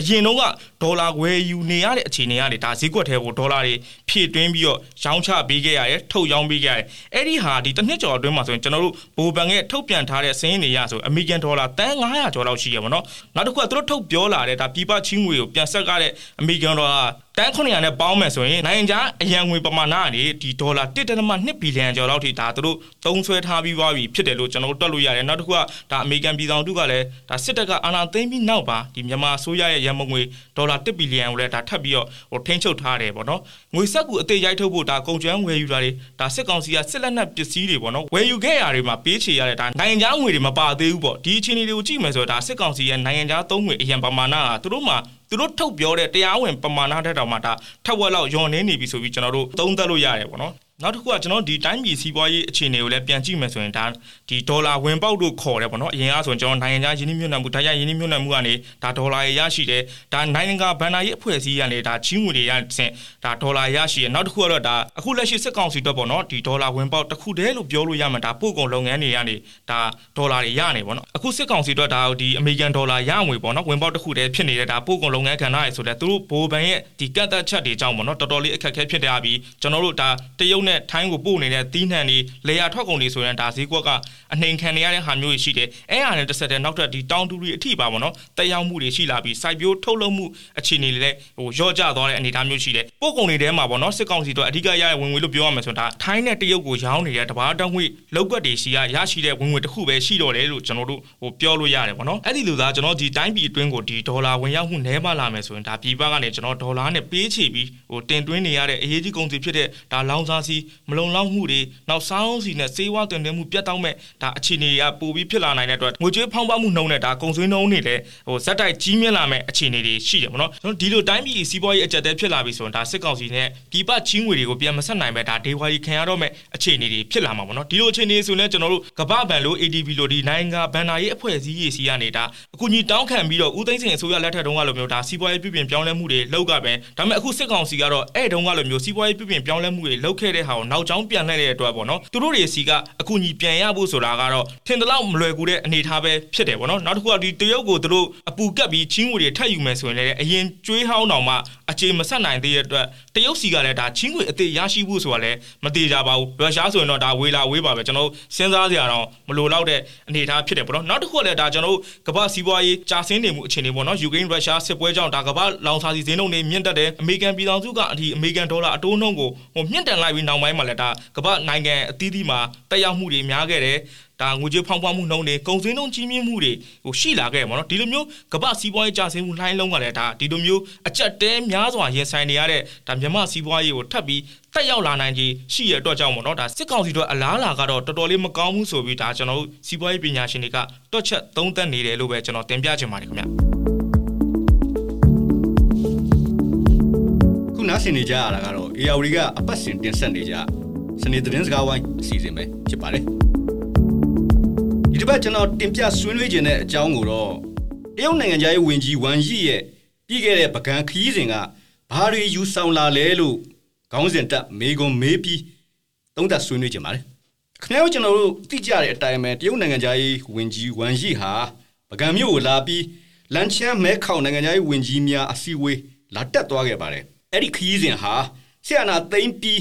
အရင်တုန်းကဒေါ်လာဝယ်ယူနေရတဲ့အခြေအနေကနေဒါဈေးကွက်ထဲကိုဒေါ်လာတွေဖြည့်တွင်းပြီးတော့ရောင်းချပေးခဲ့ရတယ်ထုတ်ရောင်းပေးခဲ့ရတယ်အဲ့ဒီဟာဒီတစ်နှစ်ကျော်အတွင်းမှာဆိုရင်ကျွန်တော်တို့ဘိုးဘန်ရဲ့ထုတ်ပြန်ထားတဲ့စင်းနေရဆိုအမေရိကန်ဒေါ်လာတန်900ကျော်လောက်ရှိရပါတော့နောက်တစ်ခုကသူတို့ထုတ်ပြောလာတဲ့ဒါပြပချင်းငွေကိုပြန်ဆက်ကားတဲ့အမေရိကန်ဒေါ်လာတန်း900နဲ့ပေါင်းမယ်ဆိုရင်နိုင်ငံခြားအရန်ငွေပမာဏကနေဒီဒေါ်လာ1.2ဘီလီယံကျော်လောက်ထိဒါသူတို့သုံးဆွဲထားပြီးသွားပြီဖြစ်တယ်လို့ကျွန်တော်တို့တွက်လို့ရတယ်နောက်တစ်ခုကဒါအမေရိကန်ပြည်ထောင်စုကလည်းဒါစစ်တပ်ကအာဏာသိမ်းပြီးနောက်ပါဒီမြန်မာအစိုးရရဲ့ရန်မုံငွေဒေါ်လာ1ဘီလီယံကိုလည်းဒါထပ်ပြီးတော့ဟိုထိန်းချုပ်ထားတယ်ပေါ့နော်ငွေဆက်ကူအသေးရိုက်ထုတ်ဖို့ဒါကုန်ကျွမ်းဝယ်ယူတာတွေဒါစစ်ကောင်စီကစစ်လက်နက်ပစ္စည်းတွေပေါ့နော်ဝယ်ယူခဲ့ရတွေမှာပေးချေရတဲ့ဒါနိုင်ငံခြားငွေတွေမပါသေးဘူးပေါ့ဒီအခြေအနေတွေကိုကြည့်မယ်ဆိုတော့ဒါစစ်ကောင်စီရဲ့နိုင်ငံခြားသုံးငွေအရန်ပမာဏကသူတို့မှာ သူတို့ထုတ်ပြောတဲ့တရားဝင်ပမာဏထက်တောင်မှဒါထက်ဝက်လောက်ယွန်နေနေပြီဆိုပြီးကျွန်တော်တို့သုံးသပ်လို့ရတယ်ပေါ့နော် နောက်တစ်ခုကကျွန်တော်ဒီတိုင်းပြည်စီးပွားရေးအခြေအနေကိုလည်းပြန်ကြည့်မယ်ဆိုရင်ဒါဒီဒေါ်လာဝင်ပေါက်တို့ခေါ်တယ်ပေါ့နော်အရင်ကဆိုရင်ကျွန်တော်နိုင်ငံခြားယင်းနှမြုံနှံမှုဒါရယင်းနှမြုံနှံမှုကနေဒါဒေါ်လာရရှိတယ်ဒါနိုင်ငံကဘဏ္ဍာရေးအဖွဲ့အစည်းကနေဒါချင်းငွေတွေရဆင့်ဒါဒေါ်လာရရှိတယ်နောက်တစ်ခုကတော့ဒါအခုလက်ရှိစစ်ကောင်စီတော့ပေါ့နော်ဒီဒေါ်လာဝင်ပေါက်တစ်ခုတည်းလို့ပြောလို့ရမှာဒါပို့ကုန်လုပ်ငန်းတွေကနေဒါဒေါ်လာတွေရနေပေါ့နော်အခုစစ်ကောင်စီတော့ဒါဒီအမေရိကန်ဒေါ်လာရငွေပေါ့နော်ဝင်ပေါက်တစ်ခုတည်းဖြစ်နေတဲ့ဒါပို့ကုန်လုပ်ငန်းကဏ္ဍတွေဆိုတဲ့သူတို့ဘိုးဘန်ရဲ့ဒီကတ်သက်ချက်တွေကြောင့်ပေါ့နော်တော်တော်လေးအခက်အခဲဖြစ်ကြပြီးကျွန်တော်တို့ဒါတရုတ်နဲ့ထိုင်းကိုပို့နေတဲ့တီးနှံတွေလေယာထွက်ကုန်တွေဆိုရင်ဒါဈေးကွက်ကအနှိမ်ခံနေရတဲ့ဟာမျိုးတွေရှိတယ်အဲ့ဟာနဲ့တစ်ဆက်တည်းနောက်ထပ်ဒီတောင်တူတွေအထိပါပေါ့နော်တက်ရောက်မှုတွေရှိလာပြီးစိုက်ပျိုးထုတ်လုပ်မှုအခြေအနေတွေလည်းဟိုရော့ကျသွားတဲ့အနေအထားမျိုးရှိတယ်ပို့ကုန်တွေထဲမှာပေါ့နော်စစ်ကောင်စီတို့အဓိကရတဲ့ဝင်ငွေလို့ပြောရမယ်ဆိုတော့ဒါထိုင်းနဲ့တရုတ်ကိုရောင်းနေတဲ့တဘာတောင်းငွေလောက်ကွက်တွေရှိရရရှိတဲ့ဝင်ငွေတစ်ခုပဲရှိတော့တယ်လို့ကျွန်တော်တို့ဟိုပြောလို့ရတယ်ပေါ့နော်အဲ့ဒီလိုသားကျွန်တော်ဒီတိုင်းပြည်အတွင်းကိုဒီဒေါ်လာဝင်ရောက်မှုနည်းပါလာမယ်ဆိုရင်ဒါပြည်ပကနေကျွန်တော်ဒေါ်လာနဲ့ပေးချေပြီးဟိုတင်သွင်းနေရတဲ့အရေးကြီးကုန်စည်ဖြစ်တဲ့ဒါလောင်စာစီမလုံလောက်မှုတွေနောက်စောင်းစီနဲ့စေးဝါတင်သွင်းမှုပြတ်တောက်မဲ့ဒါအခြေအနေကပိုပြီးဖြစ်လာနိုင်တဲ့အတွက်ငွေကြေးဖောင်းပွားမှုနှုန်းနဲ့ဒါကုန်စွေးနှုန်းတွေလည်းဟိုဇက်တိုက်ကြီးမြင့်လာမဲ့အခြေအနေတွေရှိတယ်ပေါ့နော်ကျွန်တော်ဒီလိုတိုင်းပြည်စီးပွားရေးအကြက်တဲဖြစ်လာပြီဆိုရင်ဒါစစ်ကောင်စီနဲ့ပြည်ပချင်းငွေတွေကိုပြန်မဆက်နိုင်ပဲဒါဒေဝါရီခံရတော့မဲ့အခြေအနေတွေဖြစ်လာမှာပေါ့နော်ဒီလိုအခြေအနေဆိုရင်ကျွန်တော်တို့ကမ္ဘာဘဏ်လို ADB လိုဒီနိုင်ငံဘဏ္ဍာရေးအဖွဲ့အစည်းရေးစီကနေဒါအခုညီတောင်းခံပြီးတော့ဦးသိန်းစိန်အစိုးရလက်ထက်တုန်းကလိုမျိုးဒါစီးပွားရေးပြုပြင်ပြောင်းလဲမှုတွေလုပ်ကပဲဒါပေမဲ့အခုစစ်ကောင်စီကတော့အဲ့တုန်းကလိုမျိုးစီးပွားရေးပြုပြင်ပြောင်းလဲမှုတွေလုပ်ခဲ့တဲ့ဟာကိုနောက်ကျောင်းပြန်လှည့်တဲ့အတွက်ပေါ့နော်သူတို့တွေစီကအခုညီပြန်ရဖို့ဆိုတာကတော့ထင်သလောက်မလွယ်ကူတဲ့အနေအထားပဲဖြစ်တယ်ပေါ့နော်နောက်တစ်ခုကဒီတရုတ်ကိုသူတို့အပူကပ်ပြီးချင်းငွေတွေထပ်ယူမယ်ဆိုရင်လည်းအရင်ကျွေးဟောင်းတောင်မှ အခြေမဆက်နိုင်သေးတဲ့အတွက်တရုတ်စီကလည်းဒါချင်းငွေအသေးရရှိဖို့ဆိုတာလည်းမသေးကြပါဘူးရုရှားဆိုရင်တော့ဒါဝေလာဝေးပါပဲကျွန်တော်စဉ်းစားစရာတော့မလိုတော့တဲ့အနေအထားဖြစ်တယ်ပေါ့နော်နောက်တစ်ခုကလည်းဒါကျွန်တော်ကမ္ဘာစီးပွားရေးကြာဆင်းနေမှုအခြေအနေပေါ့နော်ယူကရိန်းရုရှားစစ်ပွဲကြောင့်ဒါကမ္ဘာလောင်စာစီဈေးနှုန်းတွေမြင့်တက်တယ်အမေရိကန်ပြည်ထောင်စုကအဒီအမေရိကန်ဒေါ်လာအတိုးနှုန်းကိုဟိုမြင့်တက်လိုက်ပြီးနောက်ပိုင်းမှာလည်းဒါကမ္ဘာနိုင်ငံအသီးသီးမှာတက်ရောက်မှုတွေများခဲ့တယ် ဒါငွေကြေးဖောင်းပွားမှုနှုန်းတွေကုန်စည်နှုန်းကြီးမြင့်မှုတွေဟိုရှိလာခဲ့ပါတော့ဒီလိုမျိုးကမ္ဘာစီးပွားရေးကျဆင်းမှုလှိုင်းလုံးကလည်းဒါဒီလိုမျိုးအကျက်တဲများစွာရင်ဆိုင်နေရတဲ့ဒါမြန်မာစီးပွားရေးကိုထပ်ပြီးတက်ရောက်လာနိုင်ခြင်းရှိရတော့ကြောင့်ပေါ့နော်ဒါစစ်ကောင်စီတို့အလားအလာကတော့တော်တော်လေးမကောင်းဘူးဆိုပြီးဒါကျွန်တော်တို့စီးပွားရေးပညာရှင်တွေကတွက်ချက်သုံးသပ်နေတယ်လို့ပဲကျွန်တော်တင်ပြချင်ပါတယ်ခင်ဗျခုနားဆင်နေကြရတာကတော့ AR ကအပတ်စဉ်တင်ဆက်နေကြစနေသတင်းစကားဝိုင်းအစီအစဉ်ပဲဖြစ်ပါတယ် ပတ်ကျွန်တော်တင်ပြဆွေးနွေးခြင်းတဲ့အကြောင်းကိုတော့တရုတ်နိုင်ငံသားရေးဝန်ကြီးဝမ်ယီရဲ့ပြီးခဲ့တဲ့ပကံခီးစဉ်ကဘာတွေယူဆောင်လာလဲလို့ခေါင်းစဉ်တက်မေကွန်မေးပြီးသုံးသပ်ဆွေးနွေးကြပါတယ်ခင်ဗျားတို့ကျွန်တော်တို့သိကြတဲ့အတိုင်းပဲတရုတ်နိုင်ငံသားရေးဝန်ကြီးဝမ်ယီဟာပကံမြို့ကိုလာပြီးလန်ချမ်းမဲခေါင်နိုင်ငံသားရေးဝန်ကြီးများအစည်းအဝေးလာတက်သွားခဲ့ပါတယ်အဲ့ဒီခီးစဉ်ဟာဆီယနာသိမ့်ပြီး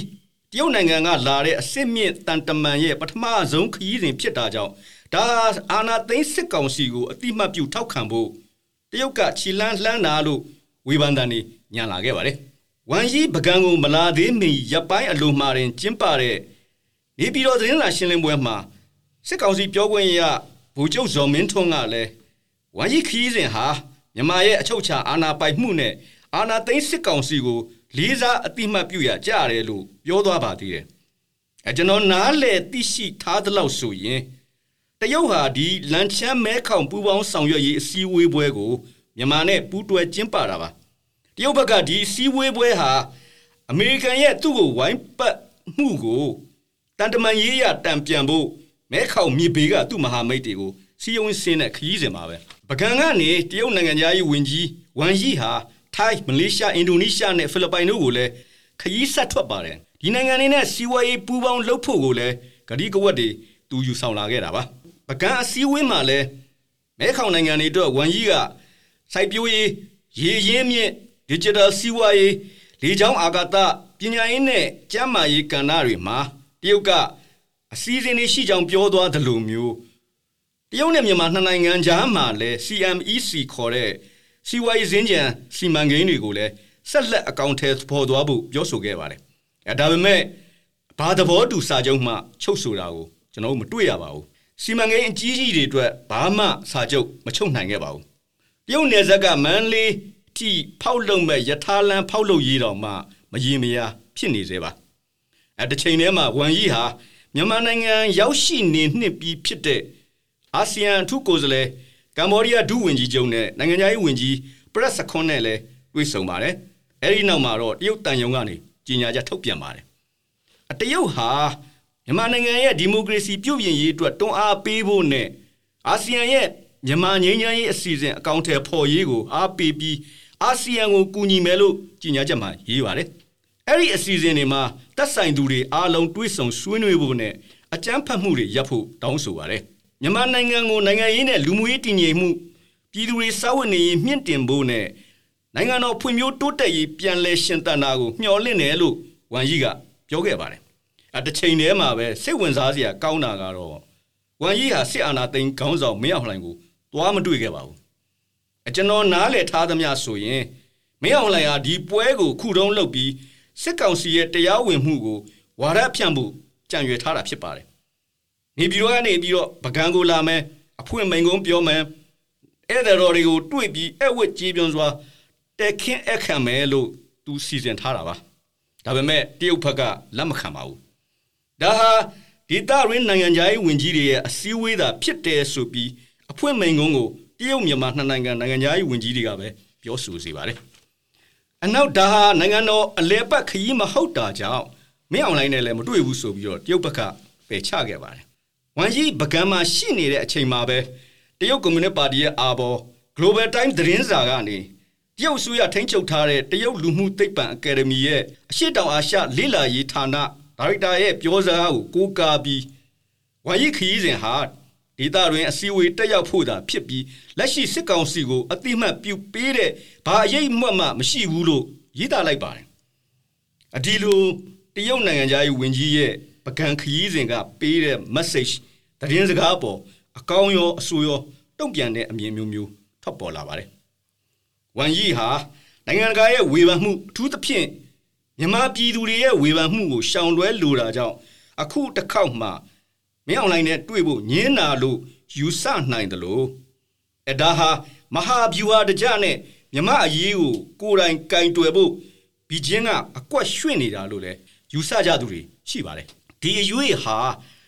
တရုတ်နိုင်ငံကလာတဲ့အစ်စ်မြင့်တန်တမန်ရဲ့ပထမဆုံးခရီးစဉ်ဖြစ်တာကြောင့် ဒါအာနာသိန်းစစ်ကောင်စီကိုအတိမတ်ပြုထောက်ခံဖို့တရုတ်ကခြိလန်းလှမ်းတာလို့ဝေဖန်တန်နေညံလာခဲ့ပါတယ်။ဝမ်ယီပကံကိုမလာသေးမီရပ်ပိုင်းအလိုမှာတင်ကျင်းပတဲ့နေပြည်တော်သတင်းစာရှင်းလင်းပွဲမှာစစ်ကောင်စီပြောခွင့်ရဗိုလ်ချုပ်ဇော်မင်းထွန်းကလည်းဝမ်ယီခီးစဉ်ဟာမြန်မာရဲ့အချုပ်ချာအာဏာပိုင်မှုနဲ့အာနာသိန်းစစ်ကောင်စီကိုလေးစားအတိမတ်ပြုရကြရတယ်လို့ပြောသွားပါသေးတယ်အဲကျွန်တော်နားလေသိရှိထားသလောက်ဆိုရင် တရုတ်ဟာဒီလန်ချမ်းမဲခေါင်ပူပေါင်းဆောင်ရွက်ရေးအစည်းအဝေးပွဲကိုမြန်မာနဲ့ပူးတွဲကျင်းပတာပါတရုတ်ဘက်ကဒီအစည်းအဝေးပွဲဟာအမေရိကန်ရဲ့သူ့ကိုဝိုင်းပတ်မှုကိုတန်တမန်ရေးရတံပြန်ဖို့မဲခေါင်မြေဘေးကသူ့မဟာမိတ်တွေကိုစီယုံစင်းတဲ့ခရီးစဉ်ပါပဲပကံကနေတရုတ်နိုင်ငံသားရေးဝန်ကြီးဝမ်ယီဟာထိုင်းမလေးရှားအင်ဒိုနီးရှားနဲ့ဖိလစ်ပိုင်တို့ကိုလည်းခရီးဆက်ထွက်ပါတယ်ဒီနိုင်ငံတွေနဲ့စီးပွားရေးပူးပေါင်းလုပ်ဖို့ကိုလည်းဂတိကဝတ်တွေသူယူဆောင်လာခဲ့တာပါ ပကံအစည်းအဝေးမှာလည်းမဲခေါင်နိုင်ငံတွေအတွက်ဝမ်ယီကစိုက်ပျိုးရေးရေရင်းမြင့် digital စီးပွားရေးလေကြောင်းအာကာသပညာရေးနဲ့ကျန်းမာရေးကဏ္ဍတွေမှာတရုတ်ကအစည်းအဝေးတွေရှိကြောင်းပြောသွားသလိုမျိုးတရုတ်နဲ့မြန်မာနှစ်နိုင်ငံကြားမှာလည်း CMEC ခေါ်တဲ့စီဝိုင်းစင်းကြံစီမံကိန်းတွေကိုလည်းဆက်လက်အကောင့်ထဲပေါ်သွားဖို့ပြောဆိုခဲ့ပါတယ်။အဲဒါပေမဲ့ဘာသဘောတူစာချုပ်မှချုပ်ဆိုတာကိုကျွန်တော်တို့မတွေ့ရပါဘူး။ စီမံကိန်းအကြီးကြီးတွေအတွက်ဘာမှစာချုပ်မချုပ်နိုင်ခဲ့ပါဘူး။တရုတ်နယ်စပ်ကမန်လေးထိဖောက်လုံမဲ့ယထာလန်ဖောက်လုံရေးတော်မှမရင်မရဖြစ်နေသေးပါ။အဲတစ်ချိန်တည်းမှာဝမ်ယီဟာမြန်မာနိုင်ငံရောက်ရှိနေနှစ်ပြီးဖြစ်တဲ့အာဆီယံအထူးကိုယ်စားလှယ်ကမ္ဘောဒီးယားဒုဝန်ကြီးချုပ်နဲ့နိုင်ငံခြားရေးဝန်ကြီးပရက်စခွန်နဲ့လည်းတွေ့ဆုံပါတယ်။အဲဒီနောက်မှာတော့တရုတ်တန်ယုံကနေကြီးညာချက်ထုတ်ပြန်ပါတယ်။အတရုတ်ဟာ မြန်မာနိုင်ငံရဲ့ဒီမိုကရေစီပြုပြင်ရေးအတွက်တွန်းအားပေးဖို့နဲ့အာဆီယံရဲ့မြန်မာငြိမ်းချမ်းရေးအစီအစဉ်အကောင့်ထဲပေါ်ရေးကိုအားပေးပြီးအာဆီယံကိုကူညီမယ်လို့ကြီးညာချက်မှာရေးပါတယ်။အဲ့ဒီအစီအစဉ်တွေမှာတက်ဆိုင်သူတွေအားလုံးတွေးဆုံဆွေးနွေးဖို့နဲ့အကြမ်းဖက်မှုတွေရပ်ဖို့တောင်းဆိုပါတယ်။မြန်မာနိုင်ငံကိုနိုင်ငံရေးနဲ့လူမှုရေးတည်ငြိမ်မှုပြည်သူတွေစာဝတ်နေရေးမြင့်တင်ဖို့နဲ့နိုင်ငံတော်ဖွံ့ဖြိုးတိုးတက်ရေးပြန်လည်ရှင်သန်တာကိုမျှော်လင့်တယ်လို့ဝန်ကြီးကပြောခဲ့ပါတယ်။ အတချိန်တည်းမှာပဲစိတ်ဝင်စားစရာကောင်းတာကတော့ဝန်ကြီးဟာစစ်အာဏာသိမ်းခေါင်းဆောင်မင်းအောင်လှိုင်ကိုသွားမတွေ့ခဲ့ပါဘူး။အကျွန်တော်နားလည်ထားသမျှဆိုရင်မင်းအောင်လှိုင်ဟာဒီပွဲကိုခုတုံးလုပ်ပြီးစစ်ကောင်စီရဲ့တရားဝင်မှုကိုဝါဒဖြန့်ဖို့ကြံရွယ်ထားတာဖြစ်ပါတယ်နေပြည်တော်ကနေပြီးတော့ပကံကိုလာမယ်အဖွင့်မိန်ကုန်းပြောမယ်အဲ့ဒါတော်တွေကိုတွေ့ပြီးအဲ့ဝတ်ကြီးပြွန်စွာတက်ခင်းအခမ်းမယ်လို့သူစီစဉ်ထားတာပါဒါပေမဲ့တရုတ်ဘက်ကလက်မခံပါဘူး ဒါဟာဒေသရင်းနိုင်ငံခြားရေးဝန်ကြီးတွေရဲ့အစည်းအဝေးသာဖြစ်တယ်ဆိုပြီးအဖွင့်မိန်ကုန်းကိုတရုတ်မြန်မာနှစ်နိုင်ငံနိုင်ငံခြားရေးဝန်ကြီးတွေကပဲပြောဆိုစီပါတယ်အနောက်ဒါဟာနိုင်ငံတော်အလဲပတ်ခရီးမဟုတ်တာကြောင့်မင်းအွန်လိုင်းနဲ့လည်းမတွေ့ဘူးဆိုပြီးတော့တရုတ်ဘက်ကပယ်ချခဲ့ပါတယ်ဝမ်ကြီးပကံမှာရှိနေတဲ့အချိန်မှာပဲတရုတ်ကွန်မြူနတီပါတီရဲ့အာဘော် Global Times သတင်းစာကနေတရုတ်ဆိုရထိန်းချုပ်ထားတဲ့တရုတ်လူမှုသိပ္ပံအကယ်ဒမီရဲ့အရှိတောင်အာရှလေ့လာရေးဌာန ဒါရိုက်တာရဲ့ပြောစကားကိုကိုးကားပြီးဝမ်ကြီးခရီးစဉ်ဟာဒေသတွင်အစည်းအဝေးတက်ရောက်ဖို့သာဖြစ်ပြီးလက်ရှိစစ်ကောင်စီကိုအတိမတ်ပြုပေးတဲ့ဘာအရေးမှတ်မှမရှိဘူးလို့ရေးသားလိုက်ပါတယ်အဒီလိုတရုတ်နိုင်ငံသားရေးဝန်ကြီးရဲ့ပကံခရီးစဉ်ကပေးတဲ့ message သတင်းစကားပေါ်အကောင်းရောအဆိုးရောတုံ့ပြန်တဲ့အမြင်မျိုးမျိုးထွက်ပေါ်လာပါတယ်။ဝမ်ယီဟာနိုင်ငံတကာရဲ့ဝေဖန်မှုအထူးသဖြင့် မြန်မာပြည်သူတွေရဲ့ဝေဖန်မှုကိုရှောင်လွဲလိုတာကြောင့်အခုတစ်ခေါက်မှမင်းအွန်လိုင်းနဲ့တွေ့ဖို့ညင်းနာလို့ယူဆနိုင်တယ်လို့အဒါဟာမဟာဗျူဟာတကြနဲ့မြမအရေးကိုကိုယ်တိုင်ကင်တွယ်ဖို့ဘီဂျင်းကအကွက်ရွှင့်နေတာလို့လည်းယူဆကြသူတွေရှိပါတယ်ဒီအရွေးဟာ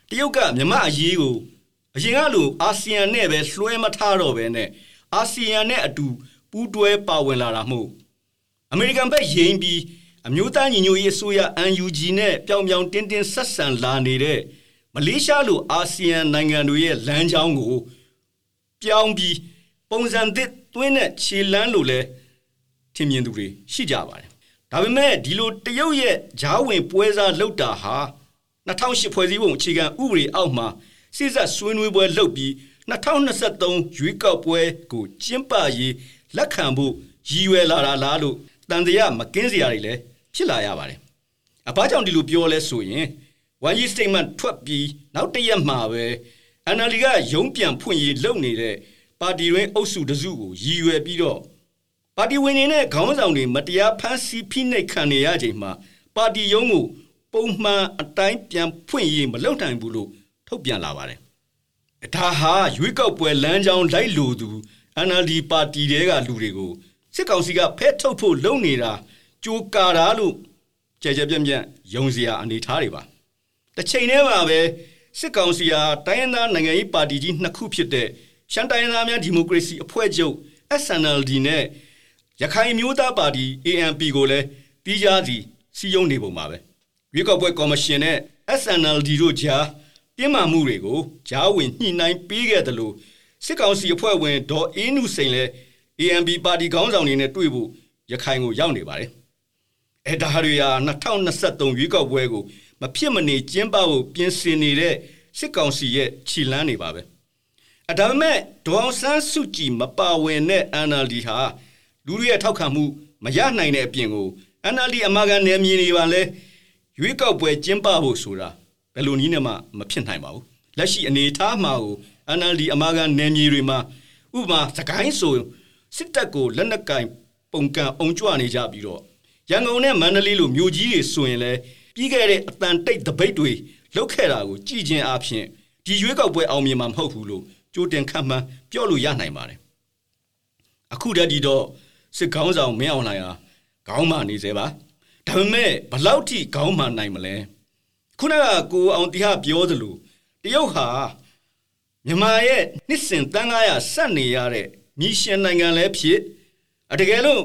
တရုတ်ကမြမအရေးကိုအရင်ကလိုအာဆီယံနဲ့ပဲလွှဲမထားတော့ပဲနဲ့အာဆီယံနဲ့အတူပူးတွဲပါဝင်လာတာမို့အမေရိကန်ဘက်ရင်ပြီး အမျိုးသားညီညွတ်ရေးအစိုးရ UNG နဲ့ပြောင်ပြောင်တင်းတင်းဆက်ဆံလာနေတဲ့မလေးရှားလိုအာဆီယံနိုင်ငံတွေရဲ့လမ်းကြောင်းကိုပြောင်းပြီးပုံစံသစ်သွင်းတဲ့ခြေလမ်းလိုလဲထင်မြင်သူတွေရှိကြပါတယ်။ဒါပေမဲ့ဒီလိုတရုတ်ရဲ့ဂျားဝင်ပွဲစားလောက်တာဟာ2008ဖွဲ့စည်းပုံအခြေခံဥပဒေအောက်မှာစစ်ဆက်ဆွေးနွေးပွဲလုပ်ပြီး2023ရွေးကောက်ပွဲကိုကျင်းပရေးလက်ခံဖို့ရည်ရွယ်လာတာလားလို့ တန်တရားမကင်းစရာတွေလည်းဖြစ်လာရပါတယ်။အဘာကြောင့်ဒီလိုပြောလဲဆိုရင် one year statement ထွက်ပြီးနောက်တရက်မှာပဲ NLD ကရုံးပြန်ဖွင့်ရေးလုပ်နေတဲ့ပါတီတွင်အုပ်စုတစုကိုရည်ရွယ်ပြီးတော့ပါတီဝင်တွေနဲ့ခေါင်းဆောင်တွေမတရားဖမ်းဆီးဖိနှိပ်ခံနေရချိန်မှာပါတီရုံးကိုပုံမှန်အတိုင်းပြန်ဖွင့်ရေးမလုပ်နိုင်ဘူးလို့ထုတ်ပြန်လာပါတယ်။ဒါဟာရွေးကောက်ပွဲလမ်းကြောင်းလိုက်လိုသူ NLD ပါတီတဲကလူတွေကို စစ်ကောင်စီကဖဲထုတ်ဖို့လုပ်နေတာကြိုးကာတာလို့ကြဲကြဲပြန့်ပြန့်ယုံစရာအနေထားတွေပါတစ်ချိန်တည်းမှာပဲစစ်ကောင်စီဟာတိုင်းရင်းသားနိုင်ငံရေးပါတီကြီးနှစ်ခုဖြစ်တဲ့ရှမ်းတိုင်းရင်းသားများဒီမိုကရေစီအဖွဲ့ချုပ် SNLD နဲ့ရခိုင်မျိုးသားပါတီ ANP ကိုလည်းတီးခြားစီစီယုံနေပုံပါပဲရွေးကောက်ပွဲကော်မရှင်နဲ့ SNLD တို့ကြားတင်းမာမှုတွေကိုဂျားဝင်ညှိနှိုင်းပေးခဲ့တယ်လို့စစ်ကောင်စီအဖွဲ့ဝင်ဒေါ်အေးနုစိန်လည်း ANP ပါတီခေါင်းဆောင်တွေနဲ့တွေ့ဖို့ရခိုင်ကိုရောက်နေပါတယ်။အဲဒါတွေဟာ2023ရွေးကောက်ပွဲကိုမဖြစ်မနေကျင်းပဖို့ပြင်ဆင်နေတဲ့စစ်ကောင်စီရဲ့ခြိလန်းနေပါပဲ။အဒါပေမဲ့ဒေါအောင်ဆန်းစုကြည်မပါဝင်တဲ့ NLD ဟာလူတွေရဲ့ထောက်ခံမှုမရနိုင်တဲ့အပြင်ကို NLD အမာခံနယ်မြေတွေပါလဲရွေးကောက်ပွဲကျင်းပဖို့ဆိုတာဘယ်လိုနည်းနဲ့မှမဖြစ်နိုင်ပါဘူး။လက်ရှိအနေအထားမှာကို NLD အမာခံနယ်မြေတွေမှာဥပမာစကိုင်းဆို စစ်တပ်ကိုလက်နက်ကင်ပုံကံအောင်ကြွနေကြပြီးတော့ရန်ကုန်နဲ့မန္တလေးလိုမြို့ကြီးတွေဆိုရင်လည်းပြီးခဲ့တဲ့အတန်တိတ်တပိတ်တွေလုတ်ခဲ့တာကိုကြည်ကျင်အားဖြင့်ဒီရွေးကောက်ပွဲအောင်မြင်မှာမဟုတ်ဘူးလို့ကြိုတင်ခန့်မှန်းပြောလို့ရနိုင်ပါတယ်အခုတည်းဒီတော့စစ်ကောင်းဆောင်မင်းအောင်လှိုင်ဟာခေါင်းမာနေသေးပါဒါပေမဲ့ဘလောက်ထိခေါင်းမာနိုင်မလဲခုနကကိုအောင်တရားပြောသလိုတရုတ်ဟာမြန်မာရဲ့နှစ်စဉ်တန်900ဆက်နေရတဲ့ မြရှင်နိုင်ငံလည်းဖြစ်အတကယ်လို့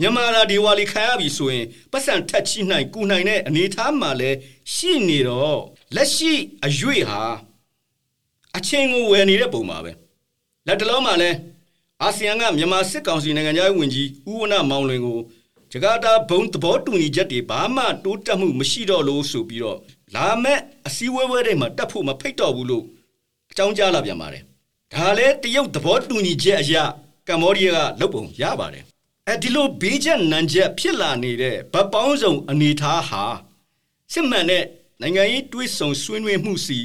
မြန်မာလာဒီဝါလီခံရပြီဆိုရင်ပတ်စံထက်ချိနိုင်ကူနိုင်တဲ့အနေအထားမှာလည်းရှိနေတော့လက်ရှိအရွေဟာအချင်းကိုဝယ်နေတဲ့ပုံပါပဲလက်တလုံးမှာလဲအာဆီယံကမြန်မာစစ်ကောင်စီနိုင်ငံသားဝင်ကြီးဦးဝနမောင်လွင်ကိုဂျကာတာဘုံသဘောတူညီချက်တွေဘာမှတိုးတက်မှုမရှိတော့လို့ဆိုပြီးတော့လာမဲ့အစည်းအဝေးတွေမှာတက်ဖို့မဖိတ်တော့ဘူးလို့အကြောင်းကြားလာပြန်ပါတယ် ဒါလည်းတရုတ်သဘောတူညီချက်အရကမ္ဘောဒီးယားကလုပ်ပုံရပါတယ်အဲဒီလိုဘေးချက်နံချက်ဖြစ်လာနေတဲ့ဗတ်ပေါင်းစုံအနေထားဟာစစ်မှန်တဲ့နိုင်ငံရေးတွေးဆုံဆွေးနွေးမှုစီ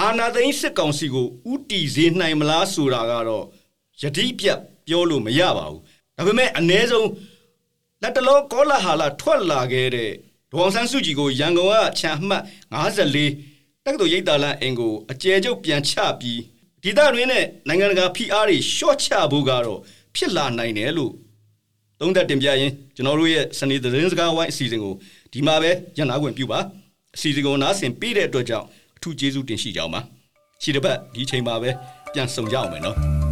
အာဏာသိမ်းစစ်ကောင်စီကိုဥတီစေနိုင်မလားဆိုတာကတော့ယတိပြတ်ပြောလို့မရပါဘူးဒါပေမဲ့အ ਨੇ ဆုံးလက်တလောကောလာဟာလာထွက်လာခဲ့တဲ့ဒေါအောင်ဆန်းစုကြည်ကိုရန်ကုန်ကခြံမှတ်54တက္ကသိုလ်ရိပ်သာလန်အင်ကိုအကျယ်ကျုပ်ပြန်ချပြီး ဒေသတွင်းနဲ့နိုင်ငံတကာဖိအားတွေရှော့ချဖို့ကတော့ဖြစ်လာနိုင်တယ်လို့သုံးသက်တင်ပြရင်းကျွန်တော်တို့ရဲ့စနေသတင်းစကားဝိုင်းအစီအစဉ်ကိုဒီမှာပဲညနာခွင့်ပြုပါအစီအစဉ်ကိုနားဆင်ပေးတဲ့အတွက်ကြောင့်အထူးကျေးဇူးတင်ရှိကြအောင်ပါရှိတဲ့ဘက်ဒီချိန်မှာပဲပြန်ဆောင်ကြအောင်မယ်နော်